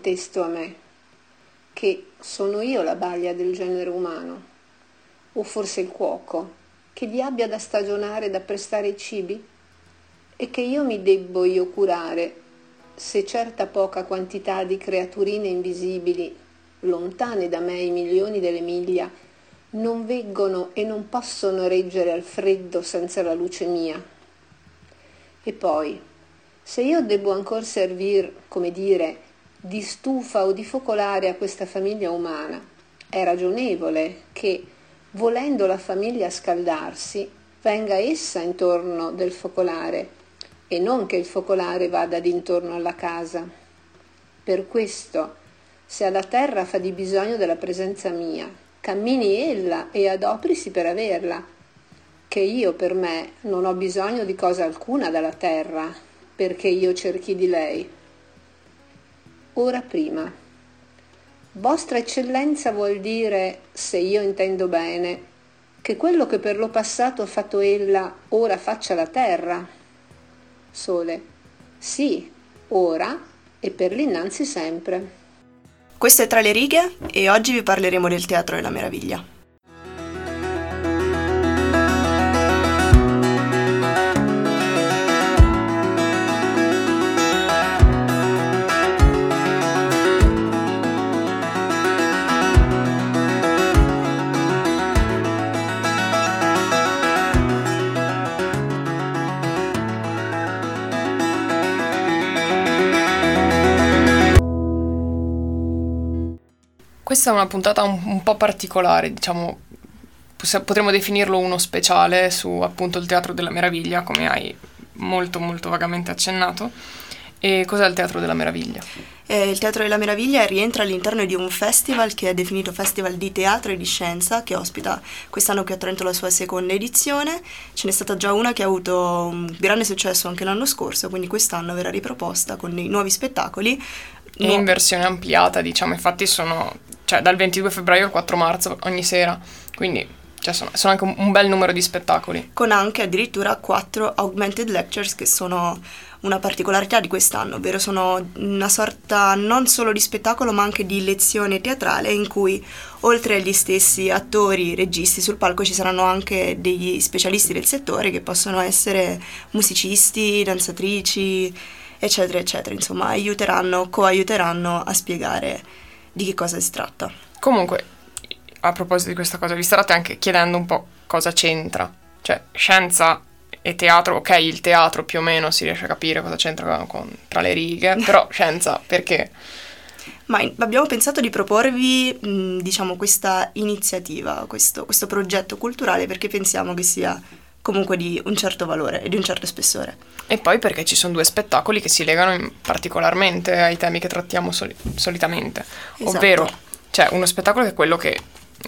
contesto a me, che sono io la baglia del genere umano, o forse il cuoco, che vi abbia da stagionare, da prestare i cibi, e che io mi debbo io curare se certa poca quantità di creaturine invisibili, lontane da me i milioni delle miglia, non veggono e non possono reggere al freddo senza la luce mia. E poi, se io devo ancora servir, come dire, di stufa o di focolare a questa famiglia umana, è ragionevole che, volendo la famiglia scaldarsi, venga essa intorno del focolare e non che il focolare vada d'intorno alla casa. Per questo, se alla terra fa di bisogno della presenza mia, cammini ella e adoprisi per averla, che io per me non ho bisogno di cosa alcuna dalla terra, perché io cerchi di lei. Ora prima. Vostra eccellenza vuol dire, se io intendo bene, che quello che per lo passato ha fatto ella ora faccia la terra. Sole. Sì, ora e per l'innanzi sempre. Questo è Tra le righe e oggi vi parleremo del Teatro della Meraviglia. Questa è una puntata un, un po' particolare, diciamo, potremmo definirlo uno speciale su appunto il Teatro della Meraviglia, come hai molto molto vagamente accennato. E cos'è il Teatro della Meraviglia? Eh, il Teatro della Meraviglia rientra all'interno di un festival che è definito Festival di Teatro e di Scienza, che ospita quest'anno qui a Trento la sua seconda edizione. Ce n'è stata già una che ha avuto un grande successo anche l'anno scorso, quindi quest'anno verrà riproposta con dei nuovi spettacoli. E in versione ampliata, diciamo, infatti sono cioè dal 22 febbraio al 4 marzo ogni sera, quindi cioè sono, sono, anche un, bel numero di spettacoli. Con anche addirittura 4 augmented lectures che sono una particolarità di quest'anno, ovvero sono una sorta non solo di spettacolo ma anche di lezione teatrale in cui oltre agli stessi attori, registi sul palco ci saranno anche degli specialisti del settore che possono essere musicisti, danzatrici, eccetera, eccetera, insomma aiuteranno, coaiuteranno a spiegare di che cosa si tratta. Comunque, a proposito di questa cosa, vi starete anche chiedendo un po' cosa c'entra. Cioè, scienza e teatro, ok, il teatro più o meno si riesce a capire cosa c'entra con, tra le righe, però scienza perché? Ma abbiamo pensato di proporvi, mh, diciamo, questa iniziativa, questo, questo progetto culturale perché pensiamo che sia comunque di un certo valore e di un certo spessore. E poi perché ci sono due spettacoli che si legano particolarmente ai temi che trattiamo soli- solitamente, esatto. ovvero c'è uno spettacolo che è quello che,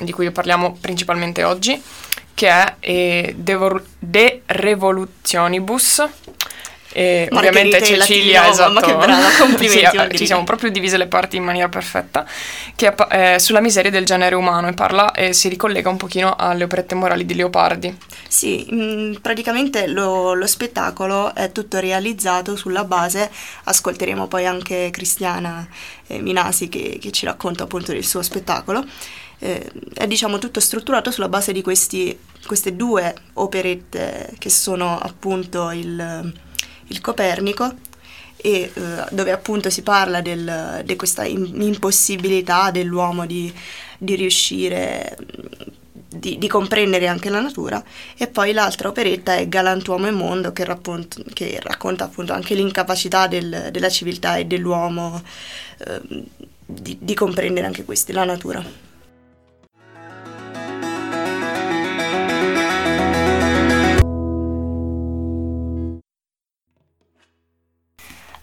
di cui parliamo principalmente oggi, che è eh, De Revolutionibus, e ovviamente Cecilia, esatto, che brava, complimenti. sì, ci siamo proprio divise le parti in maniera perfetta, che è sulla miseria del genere umano e parla e si ricollega un pochino alle operette morali di Leopardi. Sì, mh, mm, praticamente lo, lo, spettacolo è tutto realizzato sulla base, ascolteremo poi anche Cristiana eh, Minasi che, che, ci racconta appunto del suo spettacolo, eh, è diciamo tutto strutturato sulla base di questi, queste due operette che sono appunto il il Copernico, e, eh, dove appunto si parla di questa impossibilità dell'uomo di, di riuscire di, di, comprendere anche la natura e poi l'altra operetta è Galantuomo e Mondo che, racconta, che racconta appunto anche l'incapacità del, della civiltà e dell'uomo eh, di, di comprendere anche questi, la natura.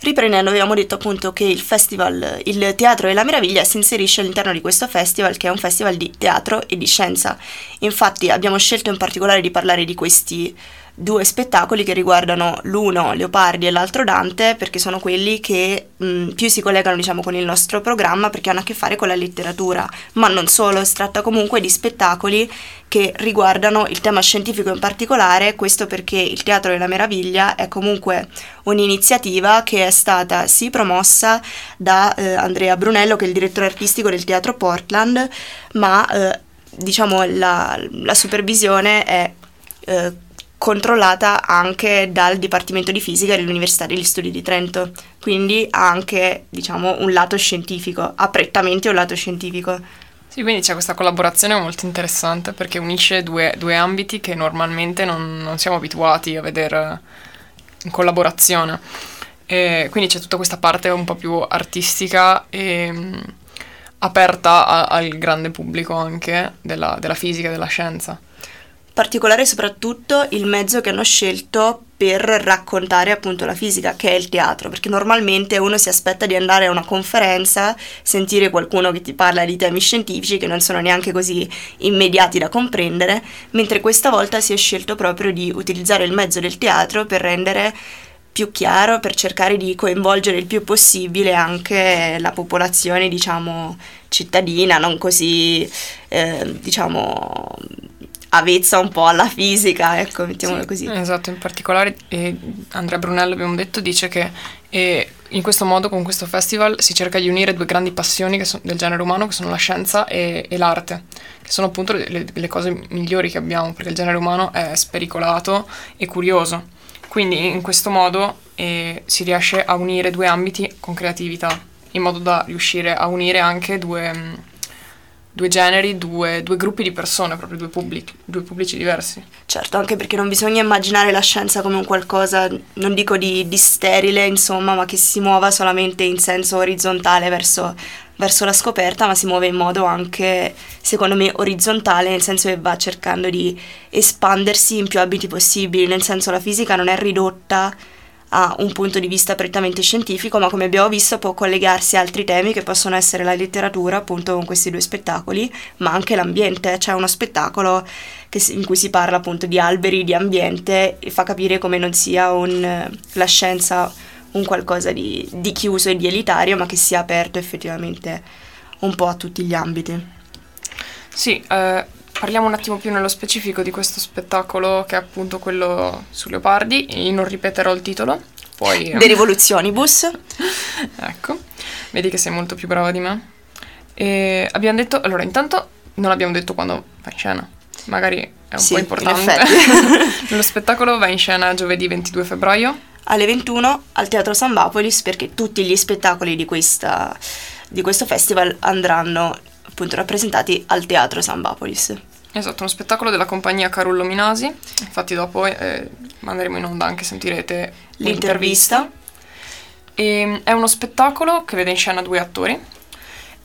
Riprendendo, abbiamo detto appunto che il festival, il Teatro della Meraviglia si inserisce all'interno di questo festival che è un festival di teatro e di scienza. Infatti abbiamo scelto in particolare di parlare di questi due spettacoli che riguardano l'uno Leopardi e l'altro Dante perché sono quelli che mh, più si collegano diciamo con il nostro programma perché hanno a che fare con la letteratura, ma non solo, si tratta comunque di spettacoli che riguardano il tema scientifico in particolare, questo perché il Teatro della Meraviglia è comunque un'iniziativa che è stata sì promossa da eh, Andrea Brunello che è il direttore artistico del Teatro Portland, ma eh, diciamo la, la supervisione è eh, controllata anche dal Dipartimento di Fisica dell'Università degli Studi di Trento, quindi ha anche diciamo, un lato scientifico, ha prettamente un lato scientifico. Sì, quindi c'è questa collaborazione molto interessante perché unisce due, due ambiti che normalmente non, non, siamo abituati a vedere in collaborazione. E quindi c'è tutta questa parte un po' più artistica e mh, aperta a, al grande pubblico anche della, della fisica e della scienza particolare soprattutto il mezzo che hanno scelto per raccontare appunto la fisica, che è il teatro, perché normalmente uno si aspetta di andare a una conferenza, sentire qualcuno che ti parla di temi scientifici che non sono neanche così immediati da comprendere, mentre questa volta si è scelto proprio di utilizzare il mezzo del teatro per rendere più chiaro, per cercare di coinvolgere il più possibile anche la popolazione, diciamo, cittadina, non così, eh, diciamo, avezza un po' alla fisica, ecco, mettiamola sì, così. Esatto, in particolare eh, Andrea Brunello, abbiamo detto, dice che eh, in questo modo, con questo festival, si cerca di unire due grandi passioni so- del genere umano, che sono la scienza e, e l'arte, che sono appunto le, le, cose migliori che abbiamo, perché il genere umano è spericolato e curioso. Quindi in questo modo eh, si riesce a unire due ambiti con creatività, in modo da riuscire a unire anche due... Due generi, due, due, gruppi di persone, proprio due pubblici, due pubblici, diversi. Certo, anche perché non bisogna immaginare la scienza come un qualcosa, non dico di, di sterile, insomma, ma che si muova solamente in senso orizzontale verso, verso, la scoperta, ma si muove in modo anche, secondo me, orizzontale, nel senso che va cercando di espandersi in più ambiti possibili, nel senso la fisica non è ridotta ha un punto di vista prettamente scientifico, ma come abbiamo visto può collegarsi a altri temi che possono essere la letteratura, appunto con questi due spettacoli, ma anche l'ambiente. C'è uno spettacolo si, in cui si parla appunto di alberi, di ambiente e fa capire come non sia un, la scienza un qualcosa di, di chiuso e di elitario, ma che sia aperto effettivamente un po' a tutti gli ambiti. Sì, eh, Parliamo un attimo più nello specifico di questo spettacolo che è appunto quello su Leopardi. Io non ripeterò il titolo. Poi, De Rivoluzionibus. ecco, vedi che sei molto più brava di me. E abbiamo detto, allora intanto non abbiamo detto quando va in scena, magari è un sì, po' importante. Lo spettacolo va in scena giovedì 22 febbraio. Alle 21 al Teatro San Bapolis perché tutti gli spettacoli di, questa, di questo festival andranno appunto rappresentati al Teatro San Bapolis. Esatto, uno spettacolo della compagnia Carullo Minasi, infatti dopo eh, manderemo in onda anche, sentirete l'intervista. E, ehm, è uno spettacolo che vede in scena due attori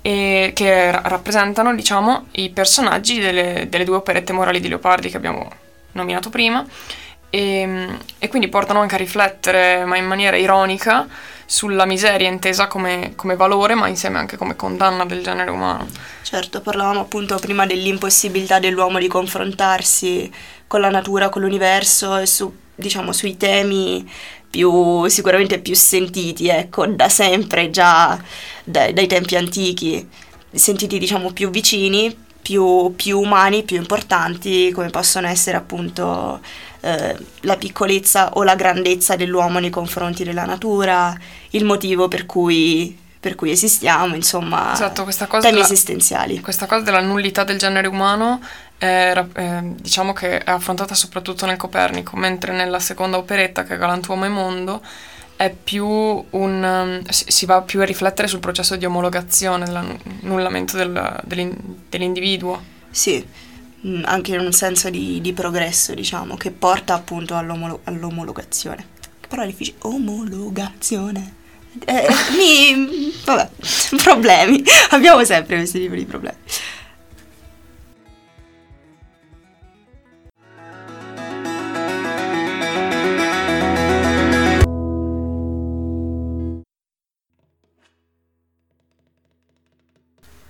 e che ra- rappresentano, diciamo, i personaggi delle, delle, due operette morali di Leopardi che abbiamo nominato prima e, ehm, e quindi portano anche a riflettere, ma in maniera ironica, sulla miseria intesa come, come, valore, ma insieme anche come condanna del genere umano. Certo, parlavamo appunto prima dell'impossibilità dell'uomo di confrontarsi con la natura, con l'universo e su, diciamo, sui temi più, sicuramente più sentiti, ecco, da sempre, già dai, dai tempi antichi, sentiti diciamo più vicini, più, più umani, più importanti, come possono essere appunto eh, la piccolezza o la grandezza dell'uomo nei confronti della natura, il motivo per cui, per cui esistiamo, insomma, esatto, temi della, esistenziali. Questa cosa della nullità del genere umano è, eh, diciamo che è affrontata soprattutto nel Copernico, mentre nella seconda operetta, che è Galantuomo e Mondo, è più un, si va più a riflettere sul processo di omologazione, dell'annullamento del, dell'individuo. Sì, Mm, anche in un senso di, di progresso, diciamo, che porta appunto all'omolo- all'omologazione. Che parola difficile? Omologazione. Eh, mi... vabbè, problemi. Abbiamo sempre questi tipi di problemi.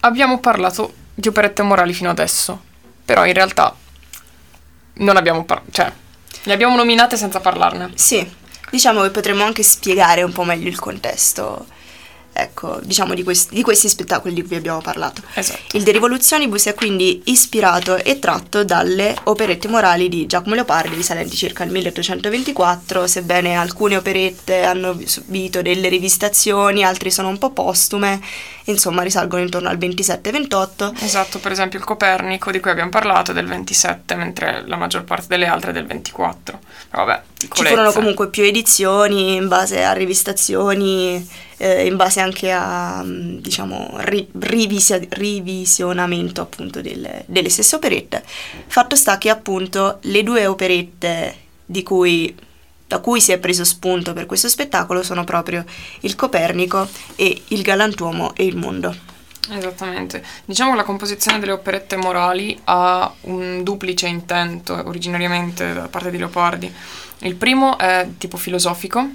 Abbiamo parlato di operette morali fino adesso, però in realtà non abbiamo parlato, cioè Le abbiamo nominate senza parlarne. Sì, diciamo che potremmo anche spiegare un po' meglio il contesto ecco, diciamo di questi, di questi, spettacoli di cui abbiamo parlato. Esatto. Il De Rivoluzionibus è quindi ispirato e tratto dalle operette morali di Giacomo Leopardi, risalenti circa al 1824, sebbene alcune operette hanno subito delle rivistazioni, altre sono un po' postume, insomma risalgono intorno al 27-28. Esatto, per esempio il Copernico di cui abbiamo parlato è del 27, mentre la maggior parte delle altre è del 24. Vabbè, Ci furono comunque più edizioni in base a rivistazioni eh, in base anche a mm, diciamo, ri- rivisi- rivisionamento appunto delle, delle stesse operette. Fatto sta che appunto le due operette cui, da cui si è preso spunto per questo spettacolo sono proprio il Copernico e il Galantuomo e il Mondo. Esattamente. Diciamo che la composizione delle operette morali ha un duplice intento originariamente da parte di Leopardi. Il primo è tipo filosofico,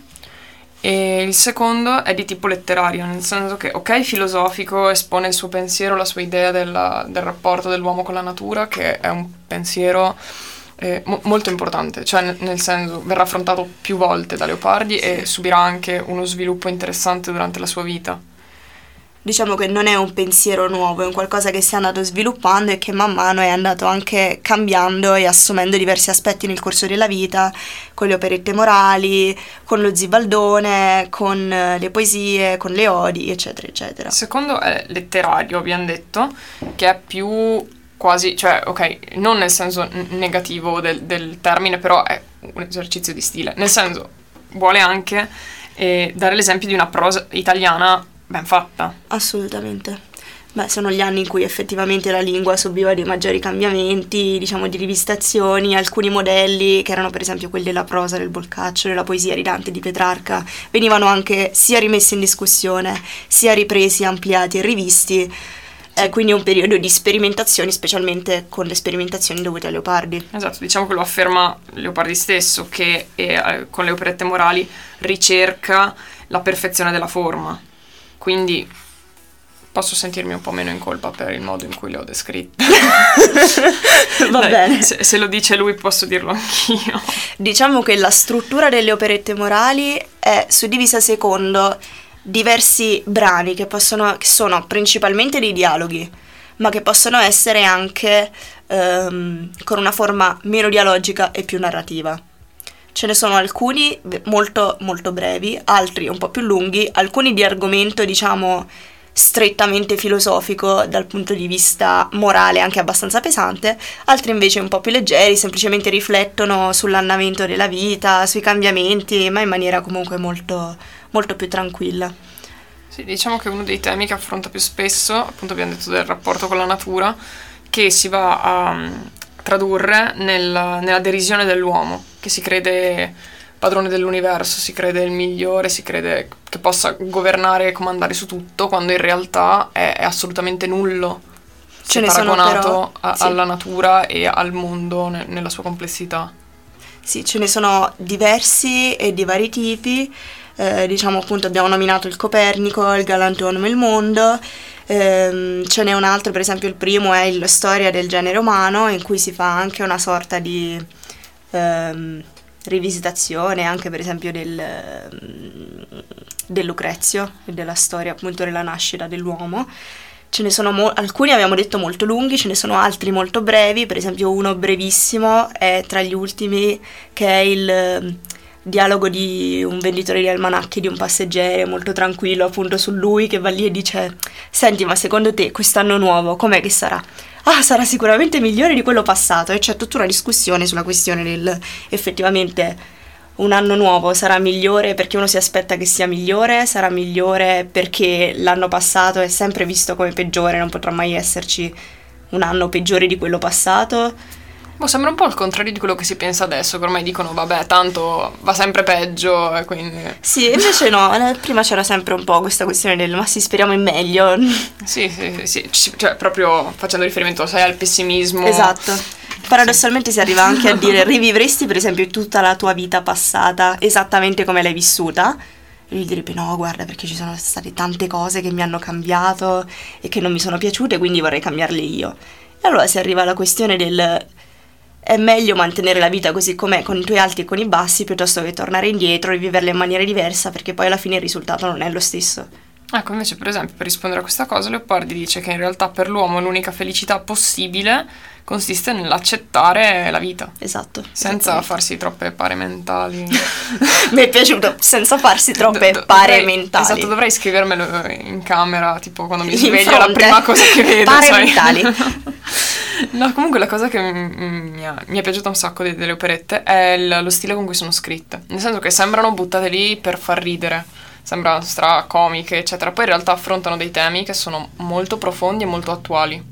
e il secondo è di tipo letterario, nel senso che, ok, filosofico, espone il suo pensiero, la sua idea della, del rapporto dell'uomo con la natura, che è un pensiero eh, mo- molto importante, cioè nel, senso verrà affrontato più volte da Leopardi sì. e subirà anche uno sviluppo interessante durante la sua vita diciamo che non è un pensiero nuovo, è un qualcosa che si è andato sviluppando e che man mano è andato anche cambiando e assumendo diversi aspetti nel corso della vita, con le operette morali, con lo zibaldone, con eh, le poesie, con le odi, eccetera, eccetera. Il secondo è letterario, abbiamo detto, che è più quasi, cioè, ok, non nel senso negativo del, del termine, però è un esercizio di stile, nel senso vuole anche eh, dare l'esempio di una prosa italiana ben fatta. Assolutamente. Beh, sono gli anni in cui effettivamente la lingua subiva dei maggiori cambiamenti, diciamo di rivistazioni, alcuni modelli, che erano per esempio quelli della prosa, del Boccaccio, della poesia di Dante, di Petrarca, venivano anche sia rimessi in discussione, sia ripresi, ampliati e rivisti. È quindi un periodo di sperimentazioni, specialmente con le sperimentazioni dovute a Leopardi. Esatto, diciamo che lo afferma Leopardi stesso, che eh, con le operette morali ricerca la perfezione della forma quindi posso sentirmi un po' meno in colpa per il modo in cui le ho descritte. Va Dai, bene. Se, se, lo dice lui posso dirlo anch'io. Diciamo che la struttura delle operette morali è suddivisa secondo diversi brani che, possono, che sono principalmente dei dialoghi, ma che possono essere anche um, con una forma meno dialogica e più narrativa. Ce ne sono alcuni molto, molto brevi, altri un po' più lunghi, alcuni di argomento, diciamo, strettamente filosofico dal punto di vista morale anche abbastanza pesante, altri invece un po' più leggeri, semplicemente riflettono sull'andamento della vita, sui cambiamenti, ma in maniera comunque molto, molto più tranquilla. Sì, diciamo che uno dei temi che affronta più spesso, appunto abbiamo detto del rapporto con la natura, che si va a, tradurre nel, nella derisione dell'uomo, che si crede padrone dell'universo, si crede il migliore, si crede che possa governare e comandare su tutto, quando in realtà è, è assolutamente nullo. Ce ne paragonato però, a, sì. alla natura e al mondo ne, nella sua complessità. Sì, ce ne sono diversi e di vari tipi. Eh, diciamo appunto abbiamo nominato il Copernico, il Galanteonomo e il Mondo Ehm, ce n'è un altro, per esempio il primo è la storia del genere umano, in cui si fa anche una sorta di ehm, rivisitazione anche per esempio del, del Lucrezio e della storia appunto della nascita dell'uomo. Ce ne sono mo- alcuni abbiamo detto molto lunghi, ce ne sono altri molto brevi, per esempio uno brevissimo è tra gli ultimi che è il dialogo di un venditore di almanacchi, di un passeggero molto tranquillo appunto su lui che va lì e dice senti ma secondo te quest'anno nuovo com'è che sarà? Ah sarà sicuramente migliore di quello passato e c'è tutta una discussione sulla questione del effettivamente un anno nuovo sarà migliore perché uno si aspetta che sia migliore, sarà migliore perché l'anno passato è sempre visto come peggiore, non potrà mai esserci un anno peggiore di quello passato Boh, sembra un po' il contrario di quello che si pensa adesso, che ormai dicono vabbè, tanto va sempre peggio e quindi... Sì, invece no, prima c'era sempre un po' questa questione del ma sì, speriamo in meglio. Sì, sì, sì, sì. cioè proprio facendo riferimento, sai, al pessimismo. Esatto. Paradossalmente sì. si arriva anche a dire rivivresti per esempio tutta la tua vita passata esattamente come l'hai vissuta? E gli direbbe no, guarda, perché ci sono state tante cose che mi hanno cambiato e che non mi sono piaciute, quindi vorrei cambiarle io. E allora si arriva alla questione del è meglio mantenere la vita così com'è con i tuoi alti e con i bassi piuttosto che tornare indietro e viverla in maniera diversa perché poi alla fine il risultato non è lo stesso. Ecco, invece, per esempio, per rispondere a questa cosa, Leopardi dice che in realtà per l'uomo l'unica felicità possibile consiste nell'accettare la vita. Esatto. Senza farsi troppe pare mentali. Mi è piaciuto, senza farsi troppe do- pare dovrei, mentali. Esatto, dovrei scrivermelo in camera, tipo quando mi sveglio la prima cosa che vedo. pare mentali. no, comunque la cosa che mi, ha, mi è piaciuta un sacco delle operette è il, lo stile con cui sono scritte. Nel senso che sembrano buttate lì per far ridere sembrano stracomiche, eccetera. Poi in realtà affrontano dei temi che sono molto profondi e molto attuali.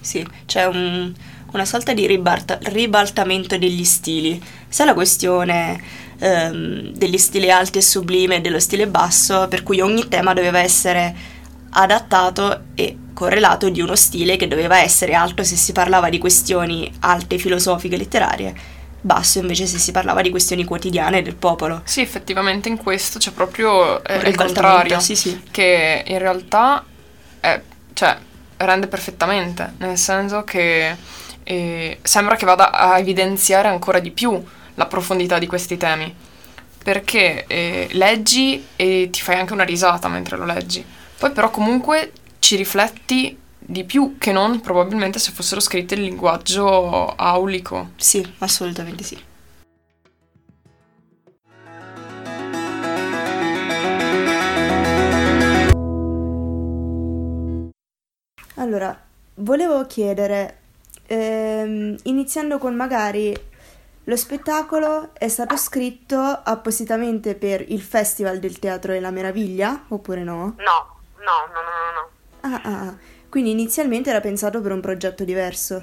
Sì, c'è un, una sorta di ribalta, ribaltamento degli stili. Sia la questione ehm, degli stili alti e sublime e dello stile basso, per cui ogni tema doveva essere adattato e correlato di uno stile che doveva essere alto se si parlava di questioni alte, filosofiche, letterarie basso invece se si parlava di questioni quotidiane del popolo. Sì, effettivamente in questo c'è proprio eh, il contrario, sì, sì. che in realtà è, cioè, rende perfettamente, nel senso che eh, sembra che vada a evidenziare ancora di più la profondità di questi temi, perché eh, leggi e ti fai anche una risata mentre lo leggi, poi però comunque ci rifletti di più che non probabilmente se fossero scritte in linguaggio aulico. Sì, assolutamente sì. Allora, volevo chiedere, ehm, iniziando con magari lo spettacolo è stato scritto appositamente per il Festival del Teatro della Meraviglia, oppure no? No, no, no, no, no. Ah, ah, ah. Quindi inizialmente era pensato per un progetto diverso?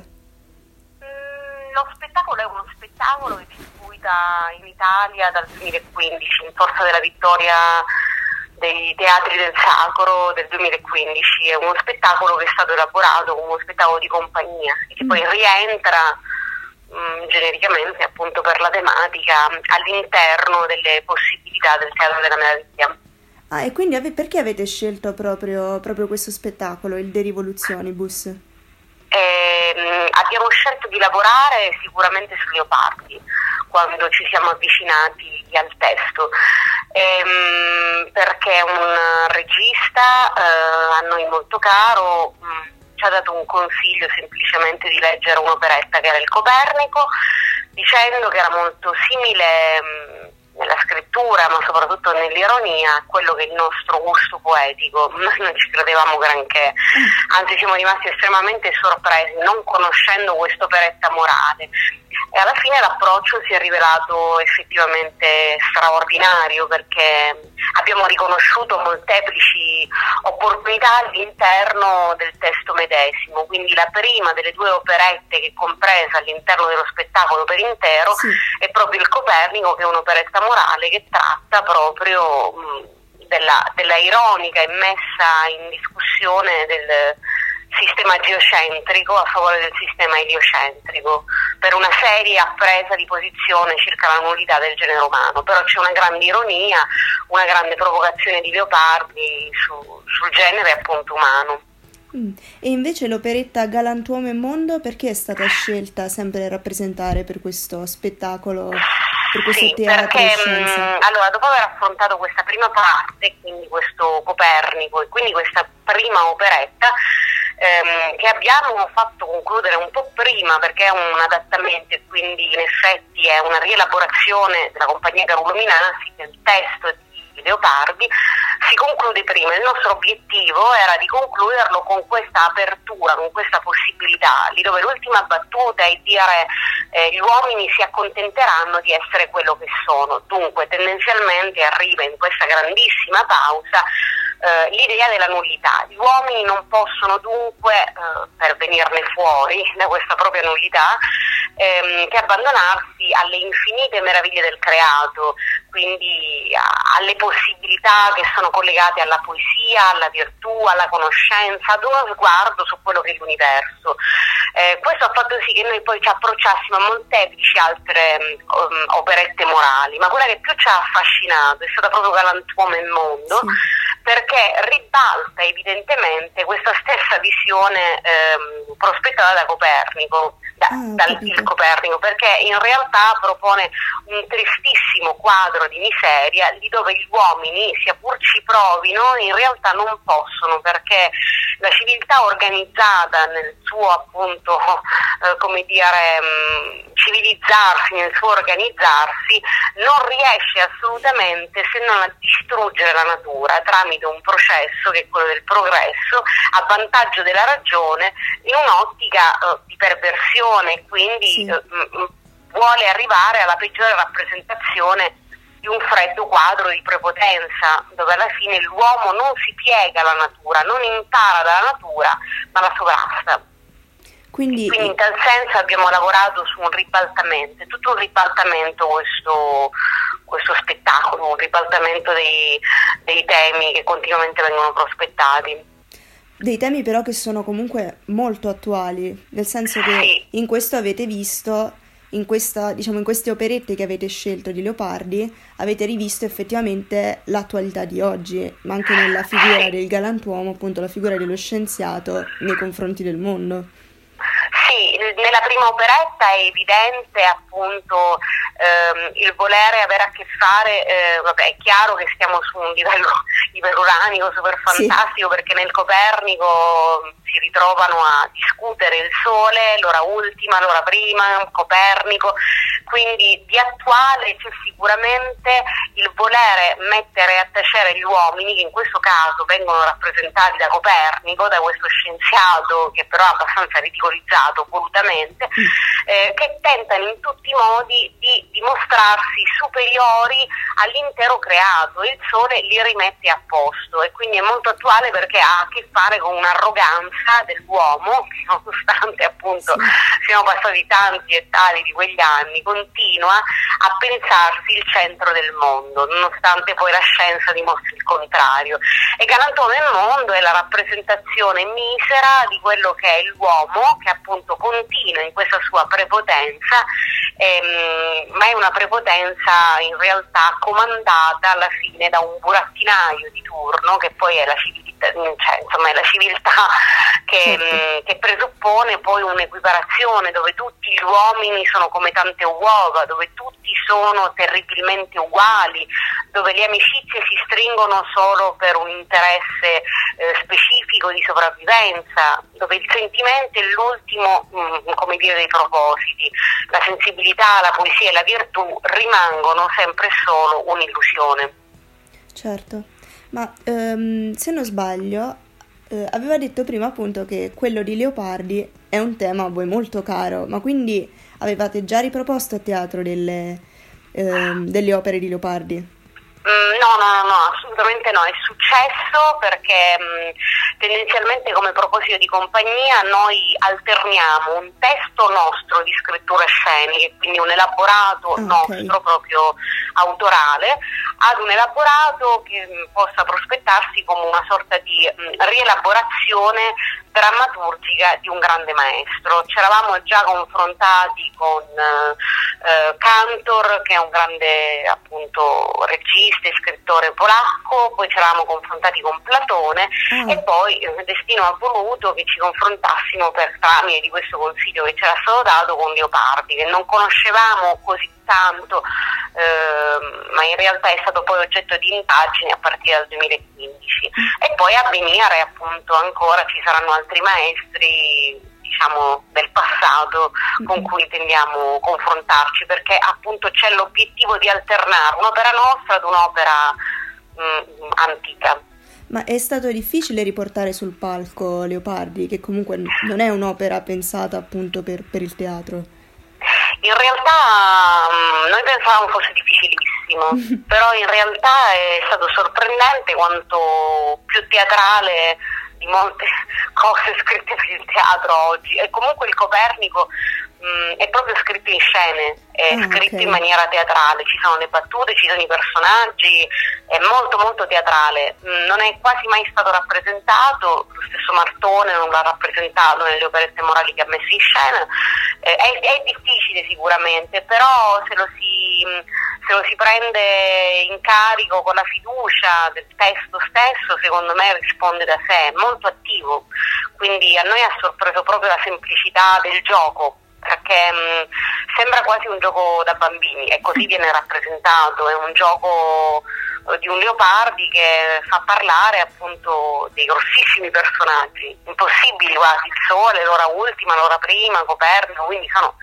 Mm, lo spettacolo è uno spettacolo che distribuita in Italia dal 2015 in forza della vittoria dei teatri del Sacro del 2015. È uno spettacolo che è stato elaborato come uno spettacolo di compagnia e che mm. poi rientra mh, mm, genericamente appunto per la tematica all'interno delle possibilità del teatro della meraviglia. Ah, e quindi ave- perché avete scelto proprio, proprio, questo spettacolo, il De Rivoluzionibus? Eh, abbiamo scelto di lavorare sicuramente su Leopardi quando ci siamo avvicinati al testo, ehm, perché è un regista eh, a noi molto caro, mh, mm, ci ha dato un consiglio semplicemente di leggere un'operetta che era il Copernico, dicendo che era molto simile... Mh, mm, nella scrittura, ma soprattutto nell'ironia, quello che è il nostro gusto poetico. Noi non ci credevamo granché, anzi siamo rimasti estremamente sorpresi non conoscendo questa operetta morale. E alla fine l'approccio si è rivelato effettivamente straordinario perché abbiamo riconosciuto molteplici opportunità all'interno del testo medesimo, quindi la prima delle due operette che è compresa all'interno dello spettacolo per intero sì. è proprio il Copernico che è un'operetta morale che tratta proprio mh, della, della ironica e in discussione del sistema geocentrico a favore del sistema eliocentrico, per una seria presa di posizione circa la nullità del genere umano, però c'è una grande ironia, una grande provocazione di Leopardi su, sul genere appunto umano. Mm. E invece l'operetta Galantuomo e Mondo perché è stata scelta sempre a rappresentare per questo spettacolo, per questo sì, teatro perché, mh, mm, allora, dopo aver affrontato questa prima parte, quindi questo Copernico e quindi questa prima operetta, ehm, che abbiamo fatto concludere un po' prima perché è un adattamento e quindi in effetti è una rielaborazione della compagnia Carulo Minasi del testo di Leopardi, si conclude prima. Il nostro obiettivo era di concluderlo con questa apertura, con questa possibilità, lì dove l'ultima battuta è dire eh, gli uomini si accontenteranno di essere quello che sono. Dunque tendenzialmente arriva in questa grandissima pausa eh, l'idea della nullità. Gli uomini non possono dunque, eh, per venirne fuori da questa propria nullità, ehm, che abbandonarsi alle infinite meraviglie del creato, quindi a, alle possibilità che sono collegate alla poesia, alla virtù, alla conoscenza, ad uno sguardo su quello che è l'universo. Eh, questo ha fatto sì che noi poi ci approcciassimo a molteplici altre um, operette morali, ma quella che più ci ha affascinato è stata proprio Galantuomo e Mondo. Sì perché ribalta evidentemente questa stessa visione ehm, prospettata da Copernico, da, ah, dal Copernico, perché in realtà propone un tristissimo quadro di miseria lì dove gli uomini, sia pur ci provino, in realtà non possono perché la civiltà organizzata nel suo appunto, eh, come dire, mh, mm, civilizzarsi, nel suo organizzarsi, non riesce assolutamente se non a distruggere la natura tramite un processo che è quello del progresso a vantaggio della ragione in un'ottica eh, di perversione quindi sì. eh, vuole arrivare alla peggiore rappresentazione di un freddo quadro di prepotenza, dove alla fine l'uomo non si piega alla natura, non impara dalla natura, ma la sovrasta. Quindi, Quindi in tal senso abbiamo lavorato su un ribaltamento, è tutto un ribaltamento questo, ribaltamento dei, dei temi che continuamente vengono prospettati. Dei temi però che sono comunque molto attuali, nel senso che in questo avete visto in, questa, diciamo, in queste operette che avete scelto di Leopardi avete rivisto effettivamente l'attualità di oggi, ma anche nella figura del galantuomo, appunto la figura dello scienziato nei confronti del mondo. Sì, nella prima operetta è evidente appunto ehm, il volere avere a che fare, eh, vabbè è chiaro che stiamo su un livello iperuranico super fantastico sì. perché nel Copernico si ritrovano a discutere il Sole, l'ora ultima, l'ora prima, Copernico, quindi di attuale c'è sicuramente il volere mettere a tacere gli uomini, che in questo caso vengono rappresentati da Copernico, da questo scienziato che però è abbastanza ridicolizzato volutamente, eh, che tentano in tutti i modi di dimostrarsi superiori all'intero creato il Sole li rimette a posto e quindi è molto attuale perché ha a che fare con un'arroganza dell'uomo, nonostante appunto sì. siano passati tanti e tali di quegli anni, con continua a pensarsi il centro del mondo, nonostante poi la scienza dimostri il contrario. E Galantone nel mondo è la rappresentazione misera di quello che è l'uomo, che appunto continua in questa sua prepotenza, ehm, ma è una prepotenza in realtà comandata alla fine da un burattinaio di turno, che poi è la civiltà cioè, insomma, è la civiltà che, certo. mh, che, presuppone poi un'equiparazione dove tutti gli uomini sono come tante uova, dove tutti sono terribilmente uguali, dove le amicizie si stringono solo per un interesse eh, specifico di sopravvivenza, dove il sentimento è l'ultimo mh, come dire, dei propositi, la sensibilità, la poesia e la virtù rimangono sempre solo un'illusione. Certo. Ma ehm, se non sbaglio, eh, aveva detto prima appunto che quello di Leopardi è un tema a voi molto caro, ma quindi avevate già riproposto a teatro delle, ehm, delle opere di Leopardi? Mm, no, no, no, assolutamente no, è successo perché mh, mm, tendenzialmente come proposito di compagnia noi alterniamo un testo nostro di scrittura scenica, quindi un elaborato okay. nostro proprio autorale, ad un elaborato che mh, mm, possa prospettarsi come una sorta di rielaborazione drammaturgica di un grande maestro. Ci eravamo già confrontati con eh, Cantor, che è un grande appunto regista e scrittore polacco, poi ci eravamo confrontati con Platone mm. e poi il destino ha voluto che ci confrontassimo per tramite di questo consiglio che ci era stato dato con Leopardi, che non conoscevamo così tanto, eh, ma in realtà è stato poi oggetto di indagini a partire dal 2015. Mm. E poi a venire appunto ancora ci saranno altri maestri diciamo del passato con cui intendiamo confrontarci perché appunto c'è l'obiettivo di alternare un'opera nostra ad un'opera mh, mm, antica. Ma è stato difficile riportare sul palco Leopardi, che comunque non è un'opera pensata appunto per, per il teatro? In realtà mm, noi pensavamo fosse difficilissimo, però in realtà è stato sorprendente quanto più teatrale di molte cose scritte per il teatro oggi. E comunque il Copernico mh, mm, è proprio scritto in scene, è ah, scritto okay. in maniera teatrale, ci sono le battute, ci sono i personaggi, è molto molto teatrale, mh, mm, non è quasi mai stato rappresentato, lo stesso Martone non l'ha rappresentato nelle operette morali che ha messo in scena, eh, è, è, difficile sicuramente, però se lo si, se lo si prende in carico con la fiducia del testo stesso, secondo me risponde da sé, è molto attivo, quindi a noi ha sorpreso proprio la semplicità del gioco, perché mh, sembra quasi un gioco da bambini e così viene rappresentato, è un gioco eh, di un Leopardi che fa parlare appunto dei grossissimi personaggi, impossibili quasi, il Sole, l'ora ultima, l'ora prima, Copernico, quindi sono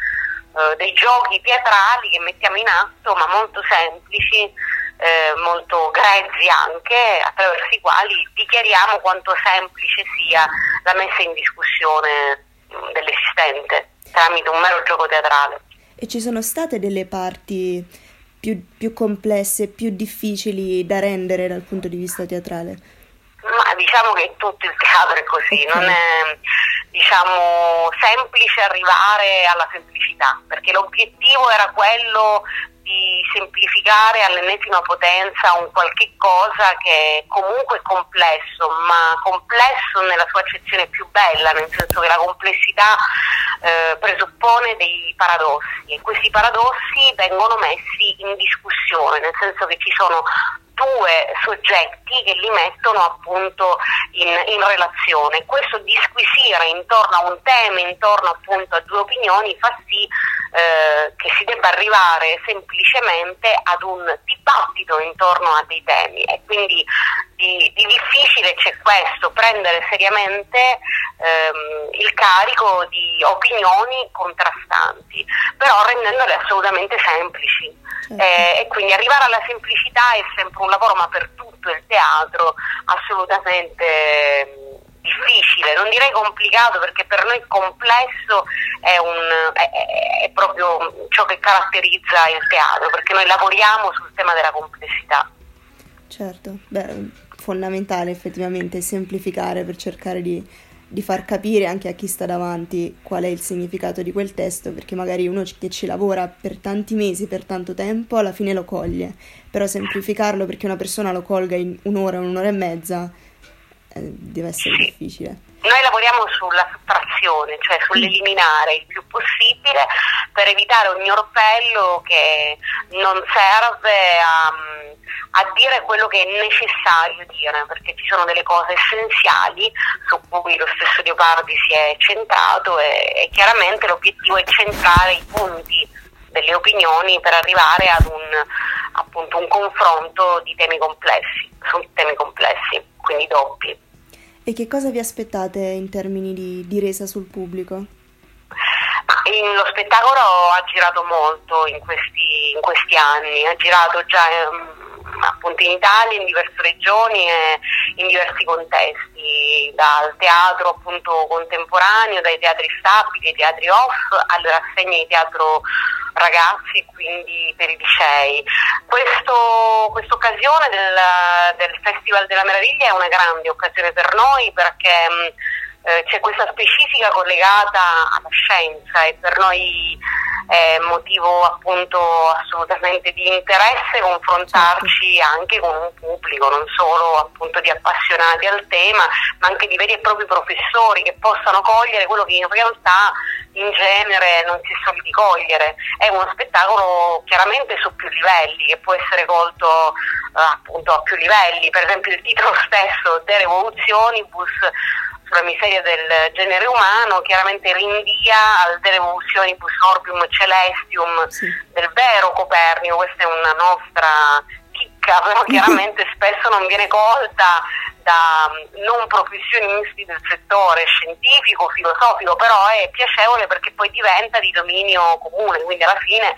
eh, dei giochi teatrali che mettiamo in atto ma molto semplici, eh, molto grezzi anche, attraverso i quali dichiariamo quanto semplice sia la messa in discussione mh, dell'esistente tramite un mero gioco teatrale. E ci sono state delle parti più, più complesse, più difficili da rendere dal punto di vista teatrale? Ma diciamo che tutto il teatro è così, okay. non è diciamo, semplice arrivare alla semplicità, perché l'obiettivo era quello di semplificare all'ennesima potenza un qualche cosa che è comunque complesso, ma complesso nella sua accezione più bella, nel senso che la complessità eh, presuppone dei paradossi e questi paradossi vengono messi in discussione, nel senso che ci sono due soggetti che li mettono appunto in, in, relazione. Questo disquisire intorno a un tema, intorno appunto a due opinioni, fa sì eh, che si debba arrivare semplicemente ad un dibattito intorno a dei temi e quindi di, di difficile c'è questo, prendere seriamente ehm, il carico di opinioni contrastanti, però rendendole assolutamente semplici. Certo. Eh, e quindi arrivare alla semplicità è sempre un lavoro, ma per tutto il teatro, assolutamente difficile, non direi complicato perché per noi complesso è, un, è, è, proprio ciò che caratterizza il teatro, perché noi lavoriamo sul tema della complessità. Certo, beh, fondamentale effettivamente semplificare per cercare di di far capire anche a chi sta davanti qual è il significato di quel testo, perché magari uno che ci lavora per tanti mesi, per tanto tempo, alla fine lo coglie, però semplificarlo perché una persona lo colga in un'ora, un'ora e mezza, deve essere difficile. Noi lavoriamo sulla sottrazione, cioè sull'eliminare il più possibile per evitare ogni orpello che non serve a a dire quello che è necessario dire, perché ci sono delle cose essenziali su cui lo stesso Leopardi si è centrato e, e chiaramente l'obiettivo è centrare i punti delle opinioni per arrivare ad un, appunto, un confronto di temi complessi, su temi complessi, quindi doppi. E che cosa vi aspettate in termini di, di resa sul pubblico? lo spettacolo ha girato molto in questi, in questi anni, ha girato già ehm, appunto in Italia, in diverse regioni e in diversi contesti, dal teatro appunto contemporaneo, dai teatri stabili, ai teatri off, alle rassegne di teatro ragazzi quindi per i licei. Questa occasione del, del, Festival della Meraviglia è una grande occasione per noi perché eh, c'è questa specifica collegata alla scienza e per noi è motivo appunto assolutamente di interesse confrontarci certo. anche con un pubblico, non solo appunto di appassionati al tema, ma anche di veri e propri professori che possano cogliere quello che in realtà in genere non si è soliti cogliere. È uno spettacolo chiaramente su più livelli, che può essere colto eh, appunto a più livelli, per esempio il titolo stesso, De Revoluzionibus, sulla miseria del genere umano, chiaramente rinvia al De Revolutionibus Orbium Celestium sì. del vero Copernico, questa è una nostra chicca, però chiaramente spesso non viene colta da non professionisti del settore scientifico, filosofico, però è piacevole perché poi diventa di dominio comune, quindi alla fine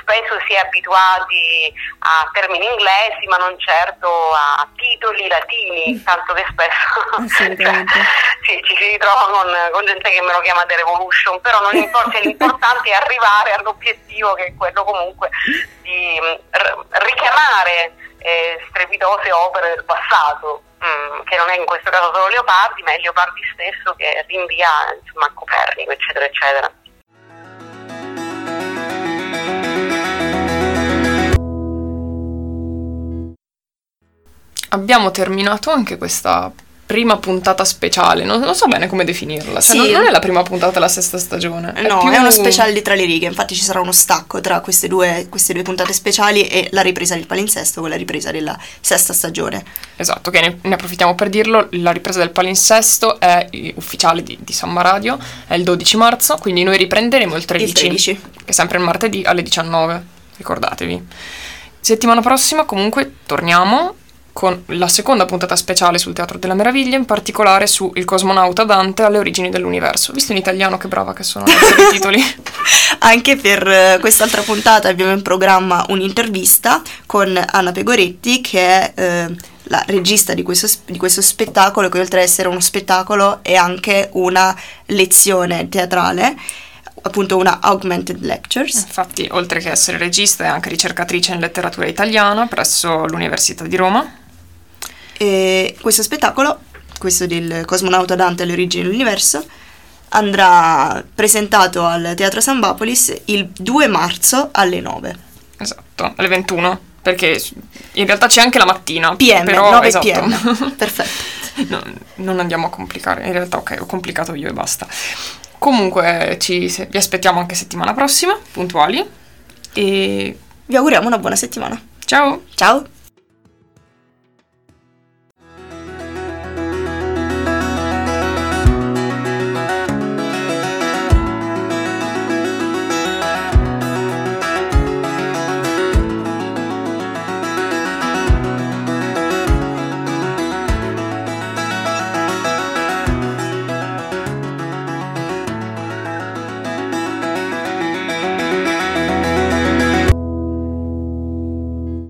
spesso si è abituati a termini inglesi ma non certo a titoli latini, mm. tanto che spesso sì, ci si ritrova con, con, gente che me lo chiama The Revolution, però non importa, l'importante è arrivare all'obiettivo che è quello comunque di r- richiamare eh, strepitose opere del passato. Mm, che non è in questo caso solo Leopardi, ma è Leopardi stesso che rinvia insomma, a Copernico, eccetera, eccetera. Abbiamo terminato anche questa prima puntata speciale, non, non so bene come definirla, cioè Sì. non, non è la prima puntata della sesta stagione. No, più- è uno speciale di tra le righe, infatti ci sarà uno stacco tra queste due, queste due puntate speciali e la ripresa del palinsesto con la ripresa della sesta stagione. Esatto, che ne, ne approfittiamo per dirlo, la ripresa del palinsesto è ufficiale di, di Samba Radio, è il 12 marzo, quindi noi riprenderemo il 13, Il 13. che è sempre il martedì alle 19, ricordatevi. Settimana prossima comunque torniamo con la seconda puntata speciale sul Teatro della Meraviglia, in particolare su Il cosmonauta Dante alle origini dell'universo. Visto in italiano che brava che sono i titoli. Anche per eh, quest'altra puntata abbiamo in programma un'intervista con Anna Pegoretti, che è eh, la regista di questo, di questo spettacolo, che oltre ad essere uno spettacolo è anche una lezione teatrale, appunto una augmented lectures. Infatti, oltre che essere regista, è anche ricercatrice in letteratura italiana presso l'Università di Roma. E questo spettacolo, questo del cosmonauta Dante alle origini dell'universo, andrà presentato al Teatro Sambapolis il 2 marzo alle 9. Esatto, alle 21, perché in realtà c'è anche la mattina. PM, però, 9 esatto. PM. Perfetto. No, non andiamo a complicare, in realtà ok, ho complicato io e basta. Comunque ci, se- vi aspettiamo anche settimana prossima, puntuali. E Vi auguriamo una buona settimana. ciao! Ciao!